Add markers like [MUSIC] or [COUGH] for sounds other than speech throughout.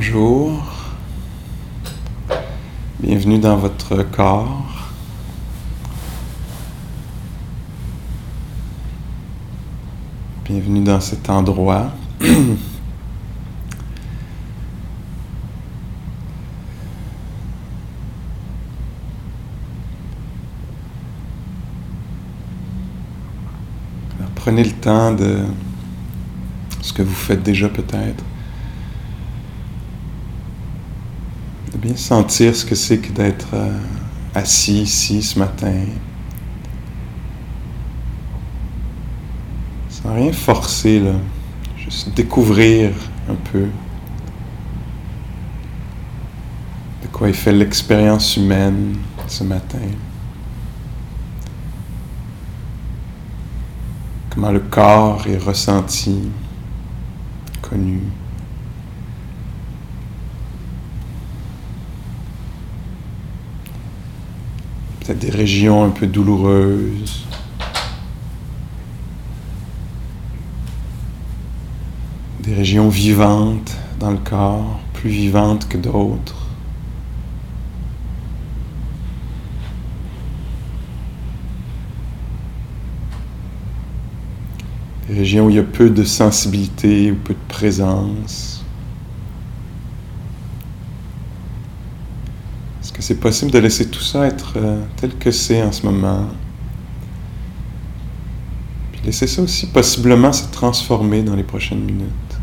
Bonjour. Bienvenue dans votre corps. Bienvenue dans cet endroit. [CLEARS THROAT] Prenez le temps de ce que vous faites déjà peut-être. De bien sentir ce que c'est que d'être euh, assis ici ce matin. Sans rien forcer, là. Juste découvrir un peu de quoi est fait l'expérience humaine ce matin. Comment le corps est ressenti, connu. Des régions un peu douloureuses. Des régions vivantes dans le corps, plus vivantes que d'autres. Des régions où il y a peu de sensibilité ou peu de présence. que c'est possible de laisser tout ça être euh, tel que c'est en ce moment. Puis laisser ça aussi possiblement se transformer dans les prochaines minutes.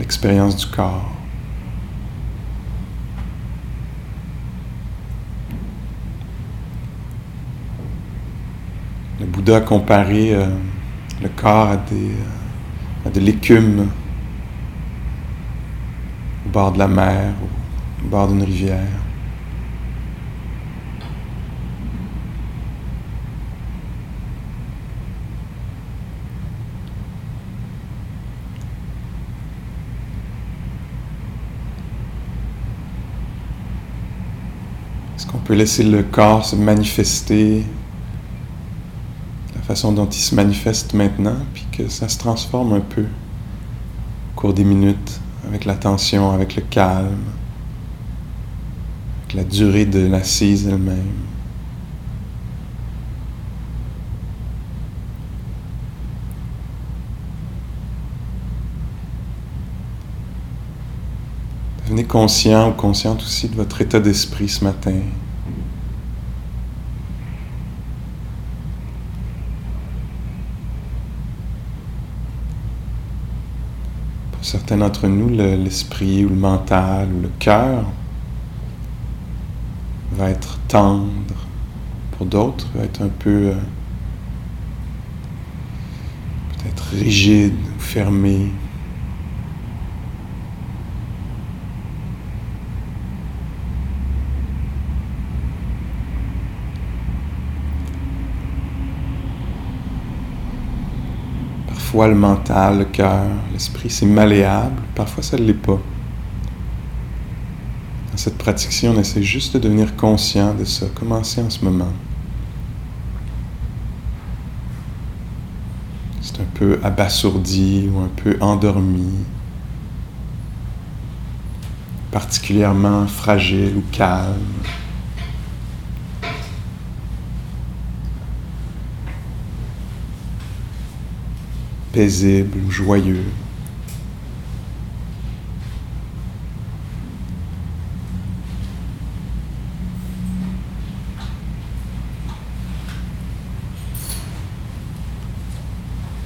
L'expérience du corps. Le Bouddha a comparé euh, le corps à, des, euh, à de l'écume au bord de la mer, au bord d'une rivière. Est-ce qu'on peut laisser le corps se manifester la façon dont il se manifeste maintenant, puis que ça se transforme un peu au cours des minutes, avec l'attention, avec le calme, avec la durée de l'assise elle-même. Devenez conscient ou consciente aussi de votre état d'esprit ce matin. Pour certains d'entre nous, l'esprit ou le mental ou le cœur va être tendre. Pour d'autres, va être un peu euh, peut-être rigide ou fermé. Parfois le mental, le cœur, l'esprit, c'est malléable, parfois ça ne l'est pas. Dans cette pratique-ci, on essaie juste de devenir conscient de ça, commencer en ce moment. C'est un peu abasourdi ou un peu endormi, particulièrement fragile ou calme. Paisible, joyeux.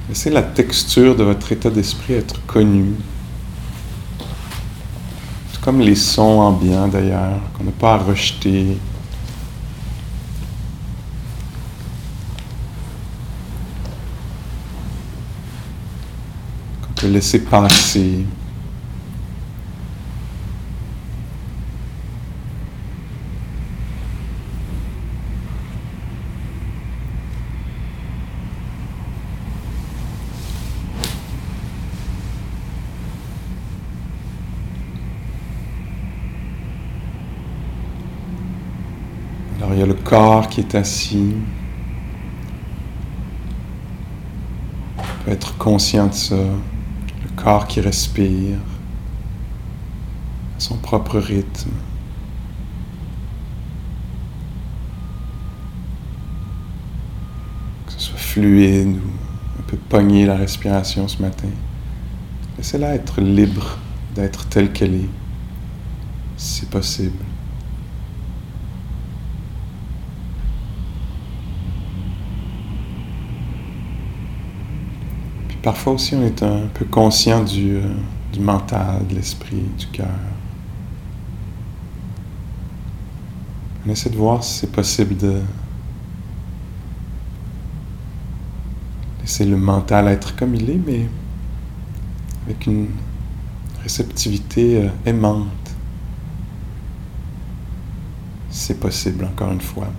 Laissez la texture de votre état d'esprit être connue. Tout comme les sons ambiants d'ailleurs, qu'on n'a pas à rejeter, te laisser passer. Alors il y a le corps qui est assis. être conscient de ça. Qui respire à son propre rythme. Que ce soit fluide ou un peu pogner la respiration ce matin. Laissez-la être libre d'être telle qu'elle est, si possible. Parfois aussi, on est un peu conscient du, euh, du mental, de l'esprit, du cœur. On essaie de voir si c'est possible de laisser le mental être comme il est, mais avec une réceptivité euh, aimante. C'est possible, encore une fois.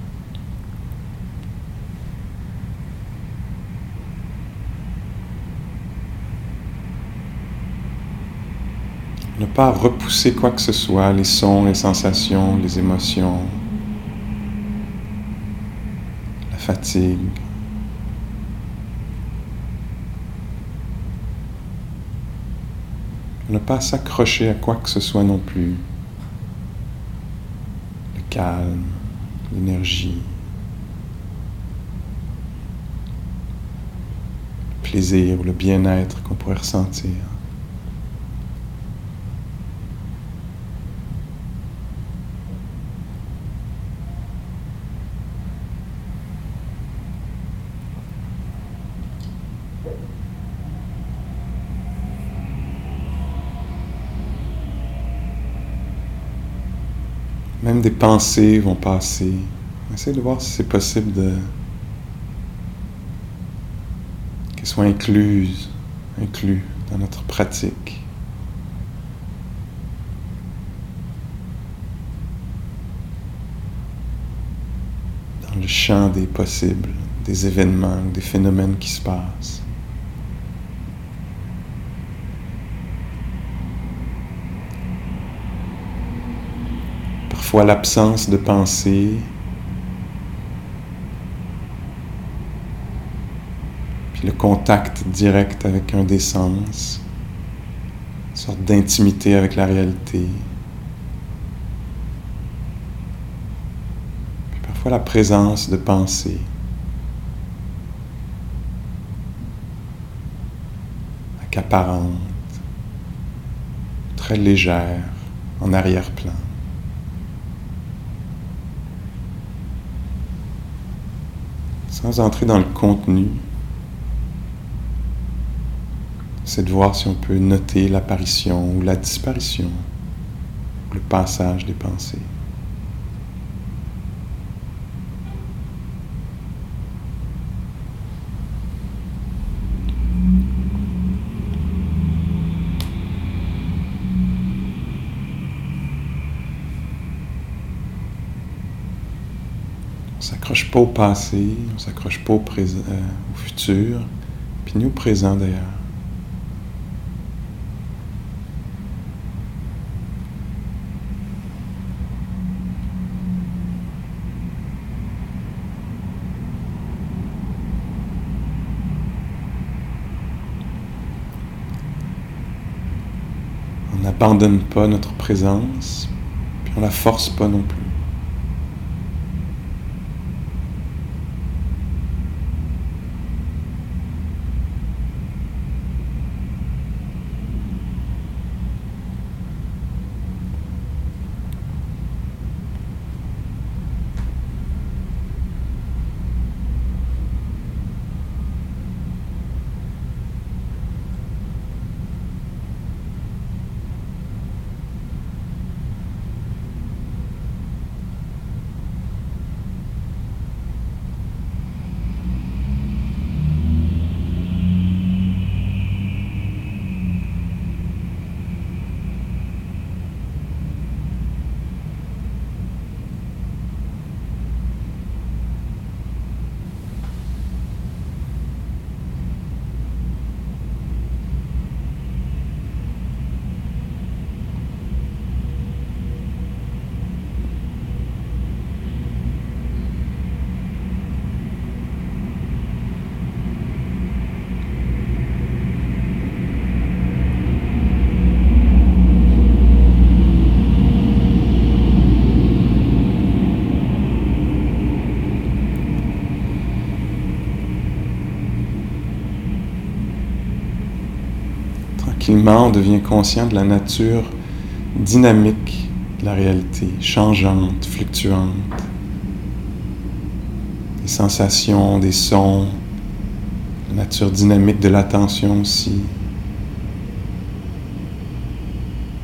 Ne pas repousser quoi que ce soit, les sons, les sensations, les émotions, la fatigue. Ne pas s'accrocher à quoi que ce soit non plus. Le calme, l'énergie, le plaisir ou le bien-être qu'on pourrait ressentir. Même des pensées vont passer. Essayez de voir si c'est possible de qu'elles soient incluses, inclus dans notre pratique. Dans le champ des possibles, des événements, des phénomènes qui se passent. Parfois l'absence de pensée, puis le contact direct avec un des sens, une sorte d'intimité avec la réalité. Puis parfois la présence de pensée. accaparante, très légère, en arrière-plan. Sans entrer dans le contenu, c'est de voir si on peut noter l'apparition ou la disparition, le passage des pensées. Pas au passé, on s'accroche pas au, euh, futur, puis ni au présent d'ailleurs. On n'abandonne pas notre présence, puis on la force pas non plus. On devient conscient de la nature dynamique de la réalité, changeante, fluctuante. Des sensations, des sons, la nature dynamique de l'attention aussi,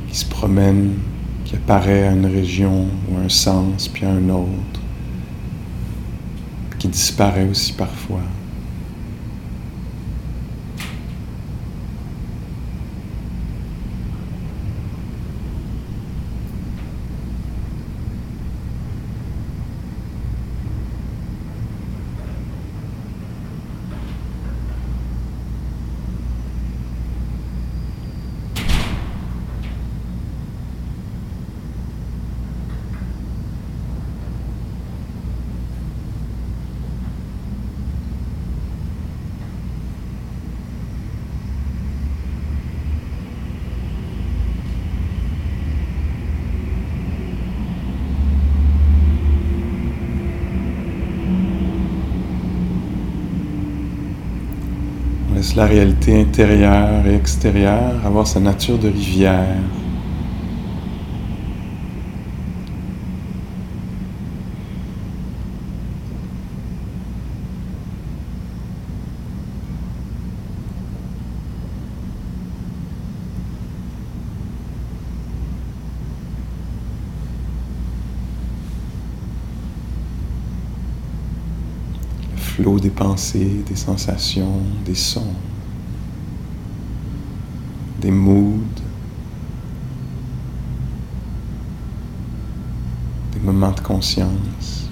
qui se promène, qui apparaît à une région ou un sens, puis à un autre, qui disparaît aussi parfois. La réalité intérieure et extérieure avoir sa nature de rivière. Des pensées, des sensations, des sons, des moods, des moments de conscience.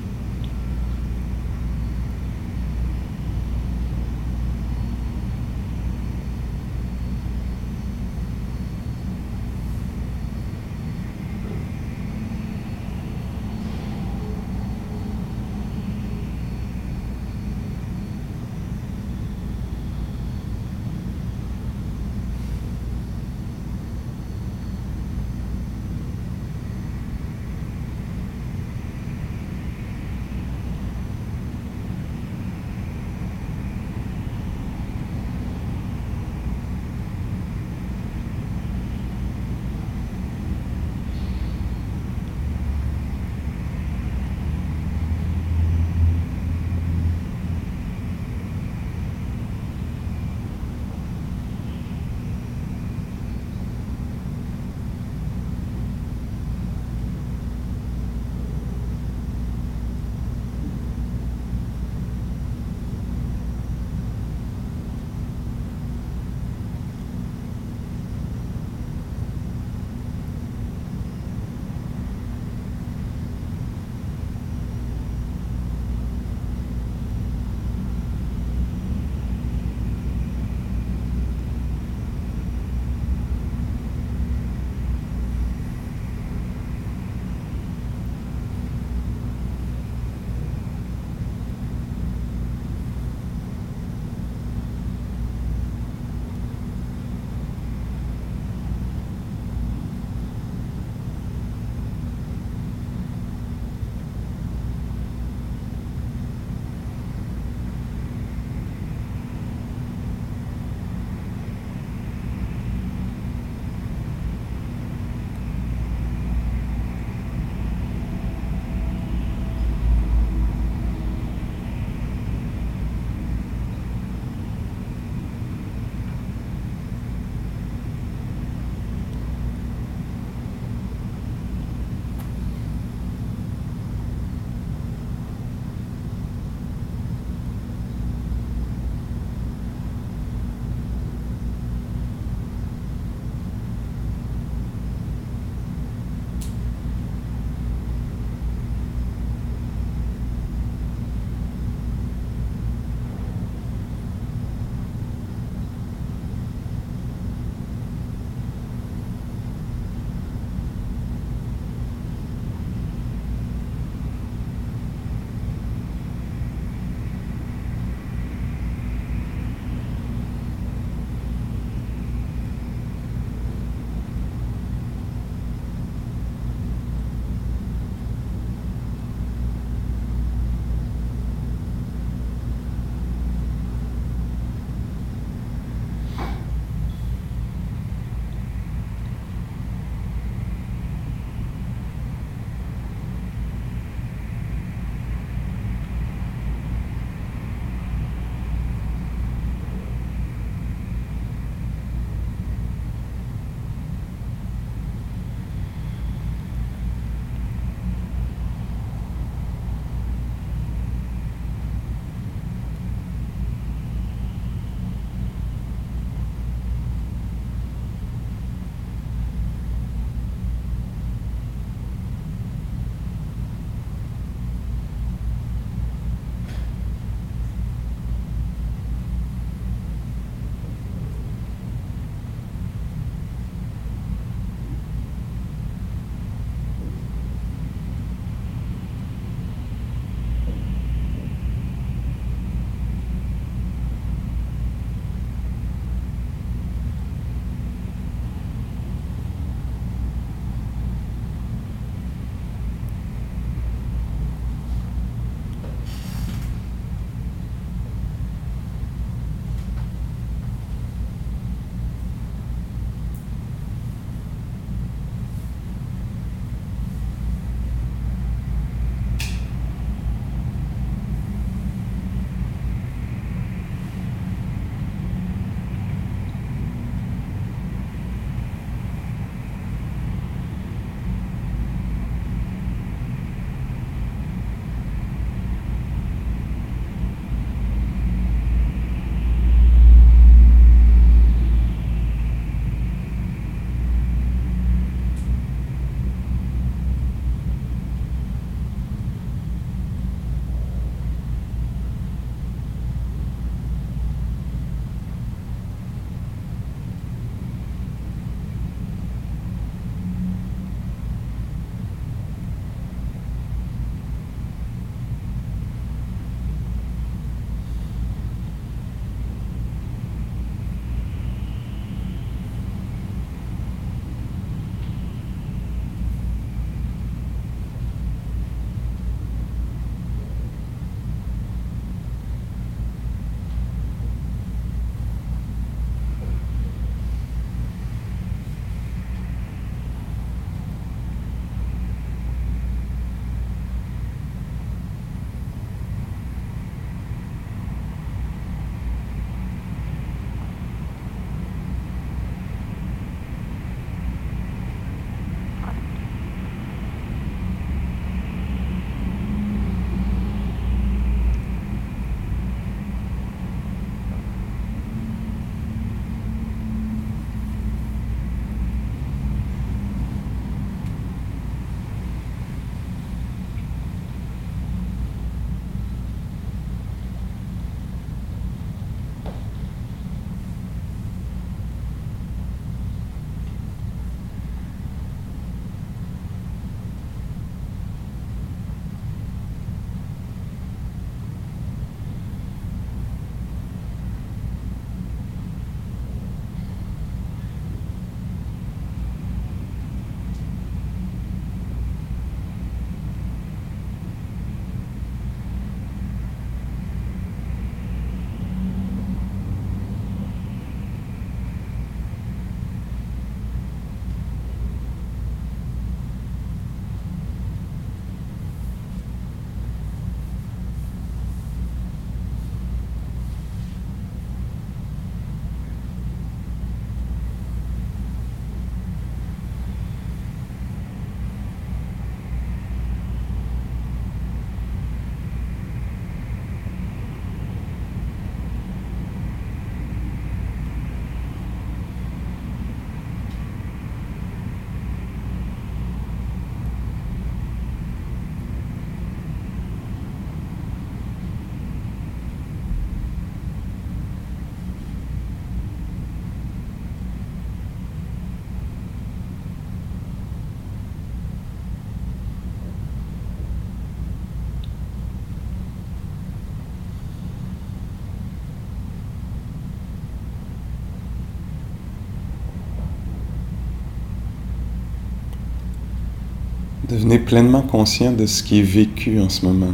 Devenez pleinement conscient de ce qui est vécu en ce moment,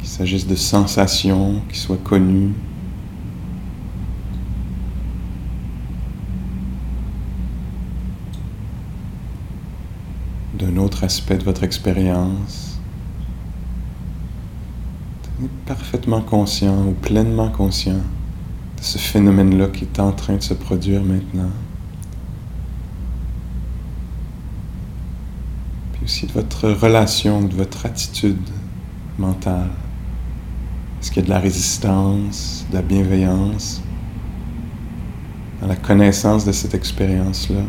qu'il s'agisse de sensations qui soient connues, d'un autre aspect de votre expérience. Devenez parfaitement conscient ou pleinement conscient de ce phénomène-là qui est en train de se produire maintenant. Aussi de votre relation, de votre attitude mentale? Est-ce qu'il y a de la résistance, de la bienveillance dans la connaissance de cette expérience-là?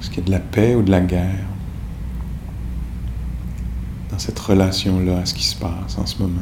Est-ce qu'il y a de la paix ou de la guerre dans cette relation-là à ce qui se passe en ce moment?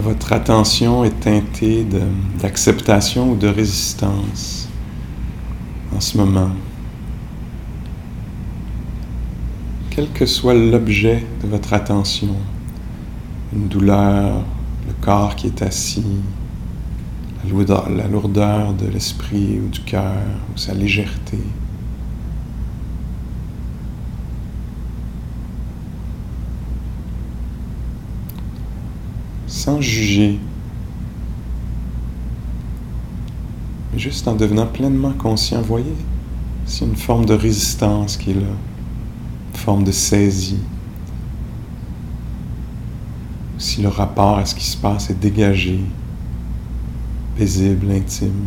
Votre attention est teintée d'acceptation ou de résistance en ce moment? Quel que soit l'objet de votre attention, une douleur, le corps qui est assis, la lourdeur, de l'esprit ou du cœur, ou sa légèreté. Juger, mais juste en devenant pleinement conscient, voyez, c'est une forme de résistance qui est là, une forme de saisie. Si le rapport à ce qui se passe est dégagé, paisible, intime.